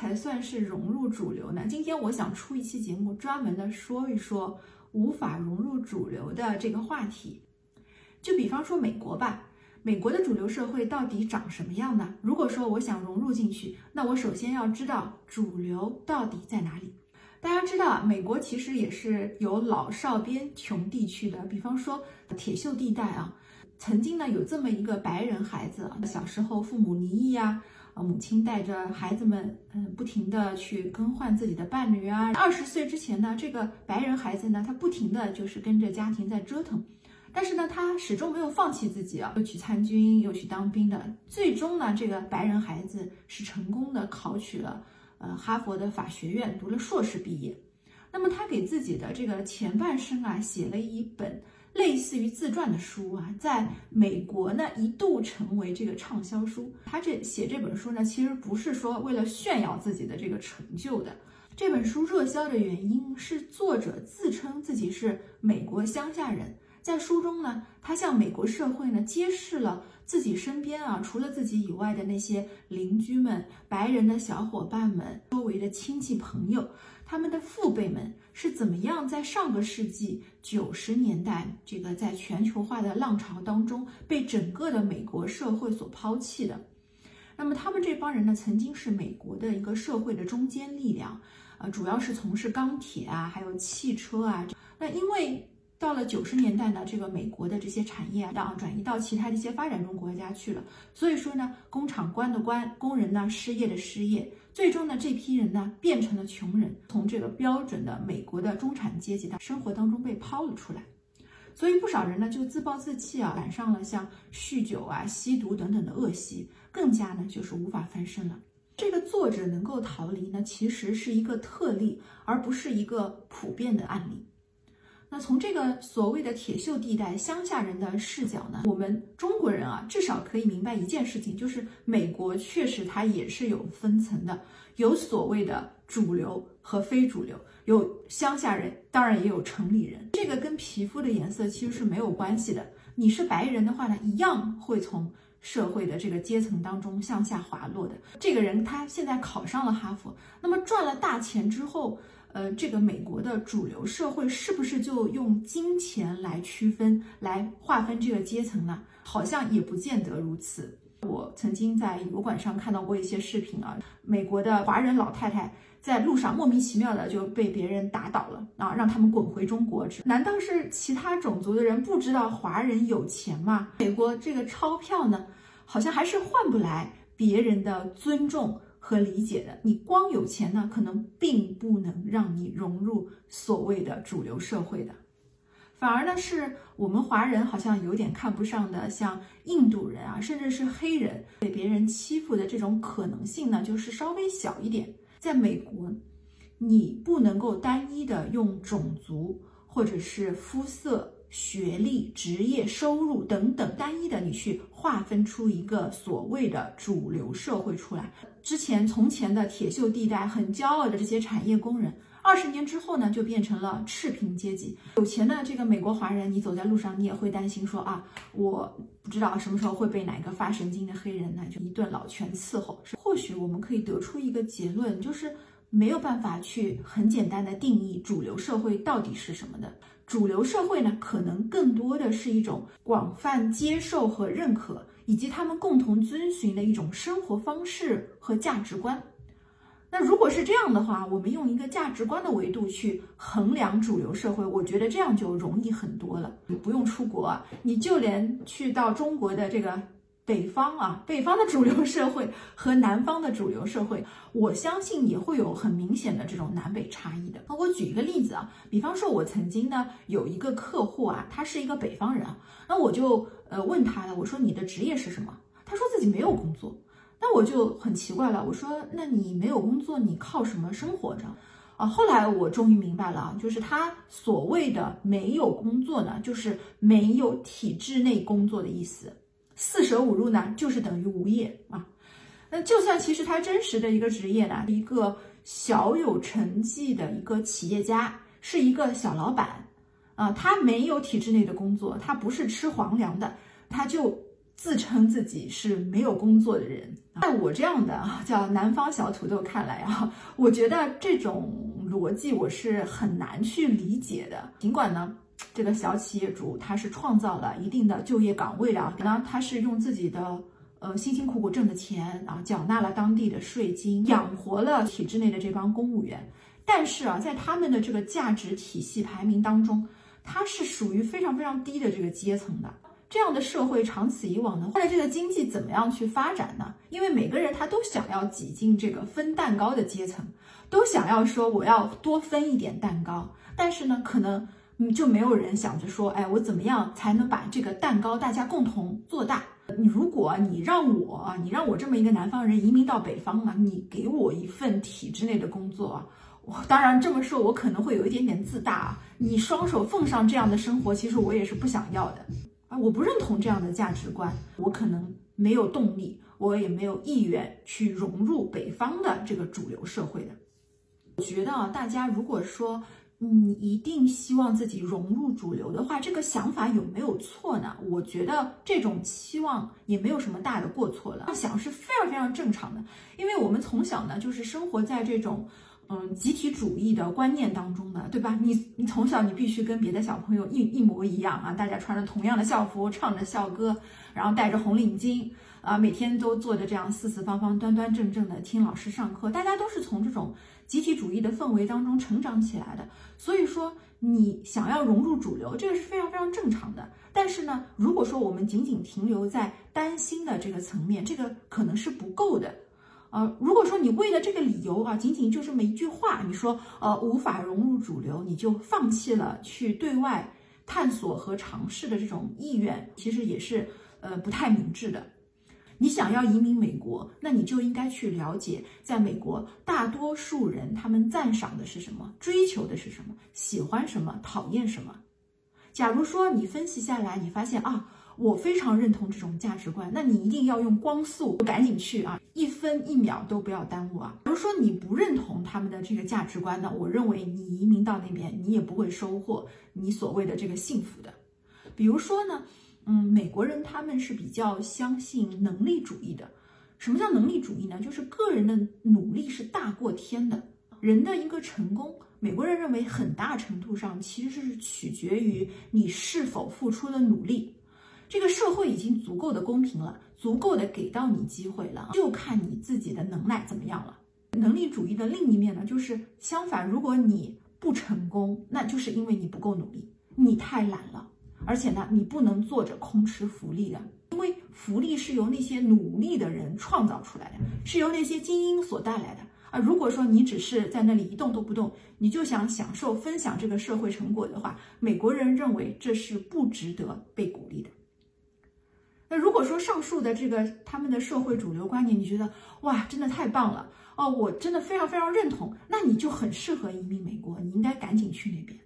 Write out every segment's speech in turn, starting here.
才算是融入主流呢？今天我想出一期节目，专门的说一说无法融入主流的这个话题。就比方说美国吧，美国的主流社会到底长什么样呢？如果说我想融入进去，那我首先要知道主流到底在哪里。大家知道啊，美国其实也是有老少边穷地区的，比方说铁锈地带啊。曾经呢，有这么一个白人孩子，小时候父母离异呀，啊，母亲带着孩子们，嗯，不停的去更换自己的伴侣啊。二十岁之前呢，这个白人孩子呢，他不停的就是跟着家庭在折腾，但是呢，他始终没有放弃自己啊，又去参军，又去当兵的。最终呢，这个白人孩子是成功的考取了。呃，哈佛的法学院读了硕士毕业，那么他给自己的这个前半生啊，写了一本类似于自传的书啊，在美国呢一度成为这个畅销书。他这写这本书呢，其实不是说为了炫耀自己的这个成就的。这本书热销的原因是作者自称自己是美国乡下人。在书中呢，他向美国社会呢揭示了自己身边啊，除了自己以外的那些邻居们、白人的小伙伴们、周围的亲戚朋友，他们的父辈们是怎么样在上个世纪九十年代这个在全球化的浪潮当中被整个的美国社会所抛弃的。那么他们这帮人呢，曾经是美国的一个社会的中坚力量，呃，主要是从事钢铁啊，还有汽车啊。那因为到了九十年代呢，这个美国的这些产业啊，转移到其他的一些发展中国家去了。所以说呢，工厂关的关，工人呢失业的失业，最终呢，这批人呢变成了穷人，从这个标准的美国的中产阶级的生活当中被抛了出来。所以不少人呢就自暴自弃啊，染上了像酗酒啊、吸毒等等的恶习，更加呢就是无法翻身了。这个作者能够逃离呢，其实是一个特例，而不是一个普遍的案例。那从这个所谓的铁锈地带乡下人的视角呢，我们中国人啊，至少可以明白一件事情，就是美国确实它也是有分层的，有所谓的主流和非主流，有乡下人，当然也有城里人。这个跟皮肤的颜色其实是没有关系的。你是白人的话呢，一样会从社会的这个阶层当中向下滑落的。这个人他现在考上了哈佛，那么赚了大钱之后。呃，这个美国的主流社会是不是就用金钱来区分、来划分这个阶层呢？好像也不见得如此。我曾经在油管上看到过一些视频啊，美国的华人老太太在路上莫名其妙的就被别人打倒了啊，让他们滚回中国。难道是其他种族的人不知道华人有钱吗？美国这个钞票呢，好像还是换不来别人的尊重。和理解的，你光有钱呢，可能并不能让你融入所谓的主流社会的，反而呢，是我们华人好像有点看不上的，像印度人啊，甚至是黑人被别人欺负的这种可能性呢，就是稍微小一点。在美国，你不能够单一的用种族或者是肤色。学历、职业、收入等等，单一的你去划分出一个所谓的主流社会出来。之前从前的铁锈地带，很骄傲的这些产业工人，二十年之后呢，就变成了赤贫阶级。有钱的这个美国华人，你走在路上，你也会担心说啊，我不知道什么时候会被哪个发神经的黑人呢，就一顿老拳伺候。或许我们可以得出一个结论，就是没有办法去很简单的定义主流社会到底是什么的。主流社会呢，可能更多的是一种广泛接受和认可，以及他们共同遵循的一种生活方式和价值观。那如果是这样的话，我们用一个价值观的维度去衡量主流社会，我觉得这样就容易很多了。你不用出国，你就连去到中国的这个。北方啊，北方的主流社会 和南方的主流社会，我相信也会有很明显的这种南北差异的。那我举一个例子啊，比方说，我曾经呢有一个客户啊，他是一个北方人啊，那我就呃问他了，我说你的职业是什么？他说自己没有工作，那我就很奇怪了，我说那你没有工作，你靠什么生活着？啊，后来我终于明白了啊，就是他所谓的没有工作呢，就是没有体制内工作的意思。四舍五入呢，就是等于无业啊。那就算其实他真实的一个职业呢，一个小有成绩的一个企业家，是一个小老板啊，他没有体制内的工作，他不是吃皇粮的，他就自称自己是没有工作的人。在我这样的啊叫南方小土豆看来啊，我觉得这种逻辑我是很难去理解的。尽管呢，这个小企业主他是创造了一定的就业岗位的，可能他是用自己的。呃，辛辛苦苦挣的钱啊，缴纳了当地的税金，养活了体制内的这帮公务员。但是啊，在他们的这个价值体系排名当中，他是属于非常非常低的这个阶层的。这样的社会长此以往呢，后来这个经济怎么样去发展呢？因为每个人他都想要挤进这个分蛋糕的阶层，都想要说我要多分一点蛋糕。但是呢，可能嗯就没有人想着说，哎，我怎么样才能把这个蛋糕大家共同做大？你如果你让我，你让我这么一个南方人移民到北方啊，你给我一份体制内的工作啊，我当然这么说，我可能会有一点点自大啊。你双手奉上这样的生活，其实我也是不想要的啊，我不认同这样的价值观，我可能没有动力，我也没有意愿去融入北方的这个主流社会的。我觉得啊，大家如果说。你一定希望自己融入主流的话，这个想法有没有错呢？我觉得这种期望也没有什么大的过错了，想是非常非常正常的。因为我们从小呢就是生活在这种嗯集体主义的观念当中的，对吧？你你从小你必须跟别的小朋友一一模一样啊，大家穿着同样的校服，唱着校歌，然后戴着红领巾啊，每天都坐着这样四四方方、端端正正的听老师上课，大家都是从这种。集体主义的氛围当中成长起来的，所以说你想要融入主流，这个是非常非常正常的。但是呢，如果说我们仅仅停留在担心的这个层面，这个可能是不够的。呃，如果说你为了这个理由啊，仅仅就这么一句话，你说呃无法融入主流，你就放弃了去对外探索和尝试的这种意愿，其实也是呃不太明智的。你想要移民美国，那你就应该去了解，在美国大多数人他们赞赏的是什么，追求的是什么，喜欢什么，讨厌什么。假如说你分析下来，你发现啊，我非常认同这种价值观，那你一定要用光速赶紧去啊，一分一秒都不要耽误啊。比如说你不认同他们的这个价值观呢，我认为你移民到那边，你也不会收获你所谓的这个幸福的。比如说呢？嗯，美国人他们是比较相信能力主义的。什么叫能力主义呢？就是个人的努力是大过天的。人的一个成功，美国人认为很大程度上其实是取决于你是否付出的努力。这个社会已经足够的公平了，足够的给到你机会了，就看你自己的能耐怎么样了。能力主义的另一面呢，就是相反，如果你不成功，那就是因为你不够努力，你太懒了。而且呢，你不能坐着空吃福利的，因为福利是由那些努力的人创造出来的，是由那些精英所带来的啊。如果说你只是在那里一动都不动，你就想享受分享这个社会成果的话，美国人认为这是不值得被鼓励的。说上述的这个他们的社会主流观念，你觉得哇，真的太棒了哦，我真的非常非常认同，那你就很适合移民美国，你应该赶紧去那边。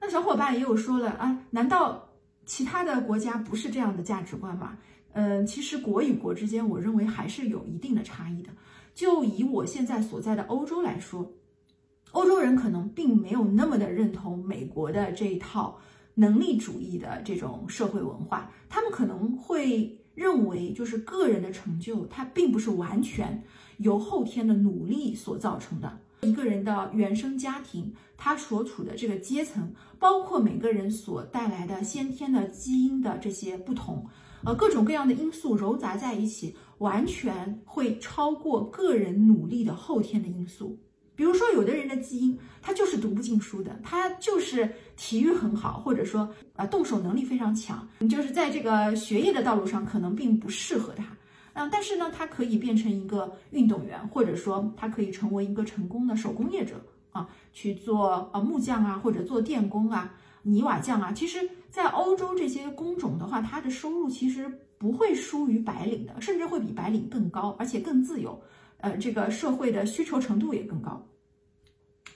那小伙伴也有说了啊，难道其他的国家不是这样的价值观吗？嗯，其实国与国之间，我认为还是有一定的差异的。就以我现在所在的欧洲来说，欧洲人可能并没有那么的认同美国的这一套能力主义的这种社会文化，他们可能会认为，就是个人的成就，它并不是完全由后天的努力所造成的。一个人的原生家庭，他所处的这个阶层，包括每个人所带来的先天的基因的这些不同，呃，各种各样的因素糅杂在一起，完全会超过个人努力的后天的因素。比如说，有的人的基因他就是读不进书的，他就是体育很好，或者说啊动手能力非常强，就是在这个学业的道路上可能并不适合他。嗯，但是呢，他可以变成一个运动员，或者说他可以成为一个成功的手工业者啊，去做呃木匠啊，或者做电工啊、泥瓦匠啊。其实，在欧洲这些工种的话，他的收入其实不会输于白领的，甚至会比白领更高，而且更自由。呃，这个社会的需求程度也更高。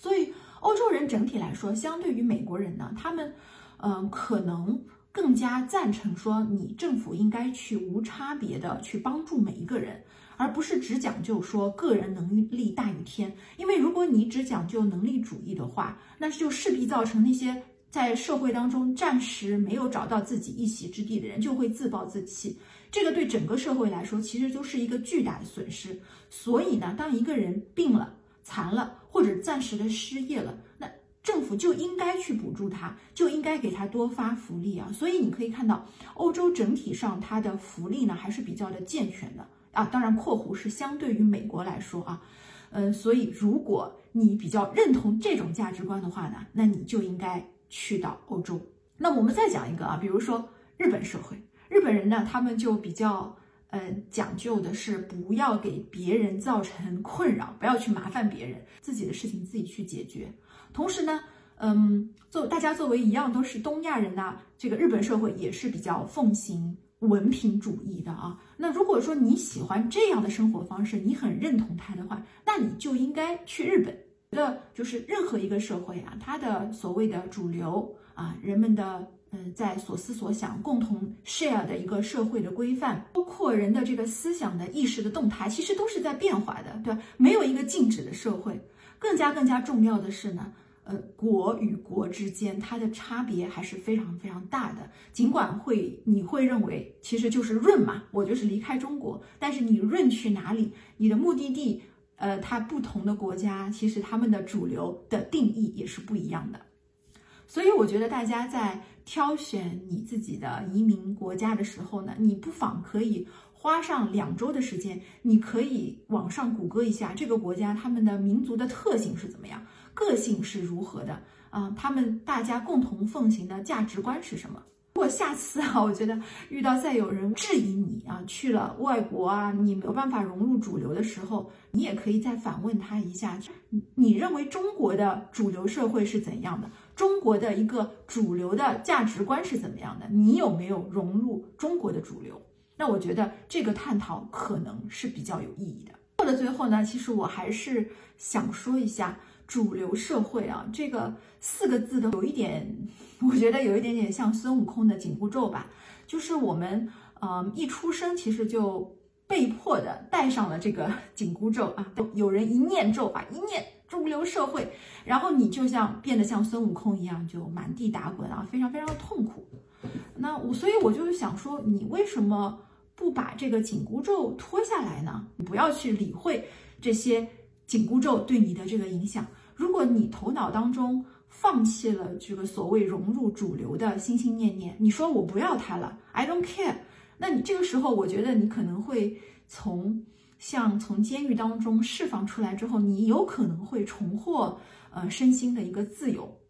所以，欧洲人整体来说，相对于美国人呢，他们嗯，可能。更加赞成说，你政府应该去无差别的去帮助每一个人，而不是只讲究说个人能力大于天。因为如果你只讲究能力主义的话，那就势必造成那些在社会当中暂时没有找到自己一席之地的人，就会自暴自弃。这个对整个社会来说，其实就是一个巨大的损失。所以呢，当一个人病了、残了，或者暂时的失业了，那政府就应该去补助他，就应该给他多发福利啊。所以你可以看到，欧洲整体上它的福利呢还是比较的健全的啊。当然，括弧是相对于美国来说啊。嗯，所以如果你比较认同这种价值观的话呢，那你就应该去到欧洲。那我们再讲一个啊，比如说日本社会，日本人呢，他们就比较嗯讲究的是不要给别人造成困扰，不要去麻烦别人，自己的事情自己去解决。同时呢，嗯，作大家作为一样都是东亚人呐，这个日本社会也是比较奉行。文凭主义的啊，那如果说你喜欢这样的生活方式，你很认同它的话，那你就应该去日本。觉得就是任何一个社会啊，它的所谓的主流啊，人们的嗯，在所思所想共同 share 的一个社会的规范，包括人的这个思想的意识的动态，其实都是在变化的，对吧？没有一个静止的社会。更加更加重要的是呢。呃，国与国之间，它的差别还是非常非常大的。尽管会，你会认为其实就是润嘛，我就是离开中国，但是你润去哪里？你的目的地，呃，它不同的国家，其实他们的主流的定义也是不一样的。所以我觉得大家在挑选你自己的移民国家的时候呢，你不妨可以花上两周的时间，你可以网上谷歌一下这个国家他们的民族的特性是怎么样。个性是如何的啊？他们大家共同奉行的价值观是什么？如果下次啊，我觉得遇到再有人质疑你啊，去了外国啊，你没有办法融入主流的时候，你也可以再反问他一下：你认为中国的主流社会是怎样的？中国的一个主流的价值观是怎么样的？你有没有融入中国的主流？那我觉得这个探讨可能是比较有意义的。到了最后呢，其实我还是想说一下。主流社会啊，这个四个字都有一点，我觉得有一点点像孙悟空的紧箍咒吧。就是我们，嗯，一出生其实就被迫的戴上了这个紧箍咒啊。有人一念咒啊，一念主流社会，然后你就像变得像孙悟空一样，就满地打滚啊，非常非常的痛苦。那我，所以我就是想说，你为什么不把这个紧箍咒脱下来呢？你不要去理会这些紧箍咒对你的这个影响。如果你头脑当中放弃了这个所谓融入主流的心心念念，你说我不要它了，I don't care，那你这个时候，我觉得你可能会从像从监狱当中释放出来之后，你有可能会重获呃身心的一个自由。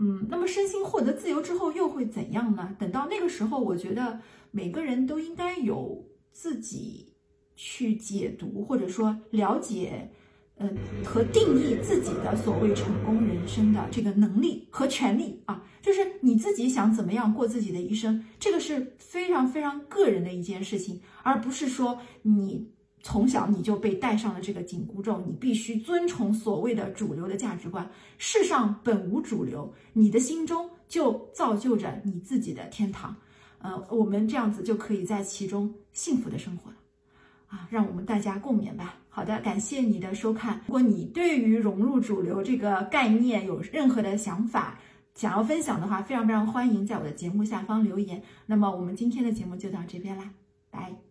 嗯，那么身心获得自由之后又会怎样呢？等到那个时候，我觉得每个人都应该有自己去解读或者说了解。呃，和定义自己的所谓成功人生的这个能力和权利啊，就是你自己想怎么样过自己的一生，这个是非常非常个人的一件事情，而不是说你从小你就被戴上了这个紧箍咒，你必须遵从所谓的主流的价值观。世上本无主流，你的心中就造就着你自己的天堂。呃，我们这样子就可以在其中幸福的生活了。啊，让我们大家共勉吧。好的，感谢你的收看。如果你对于融入主流这个概念有任何的想法，想要分享的话，非常非常欢迎在我的节目下方留言。那么我们今天的节目就到这边啦，拜。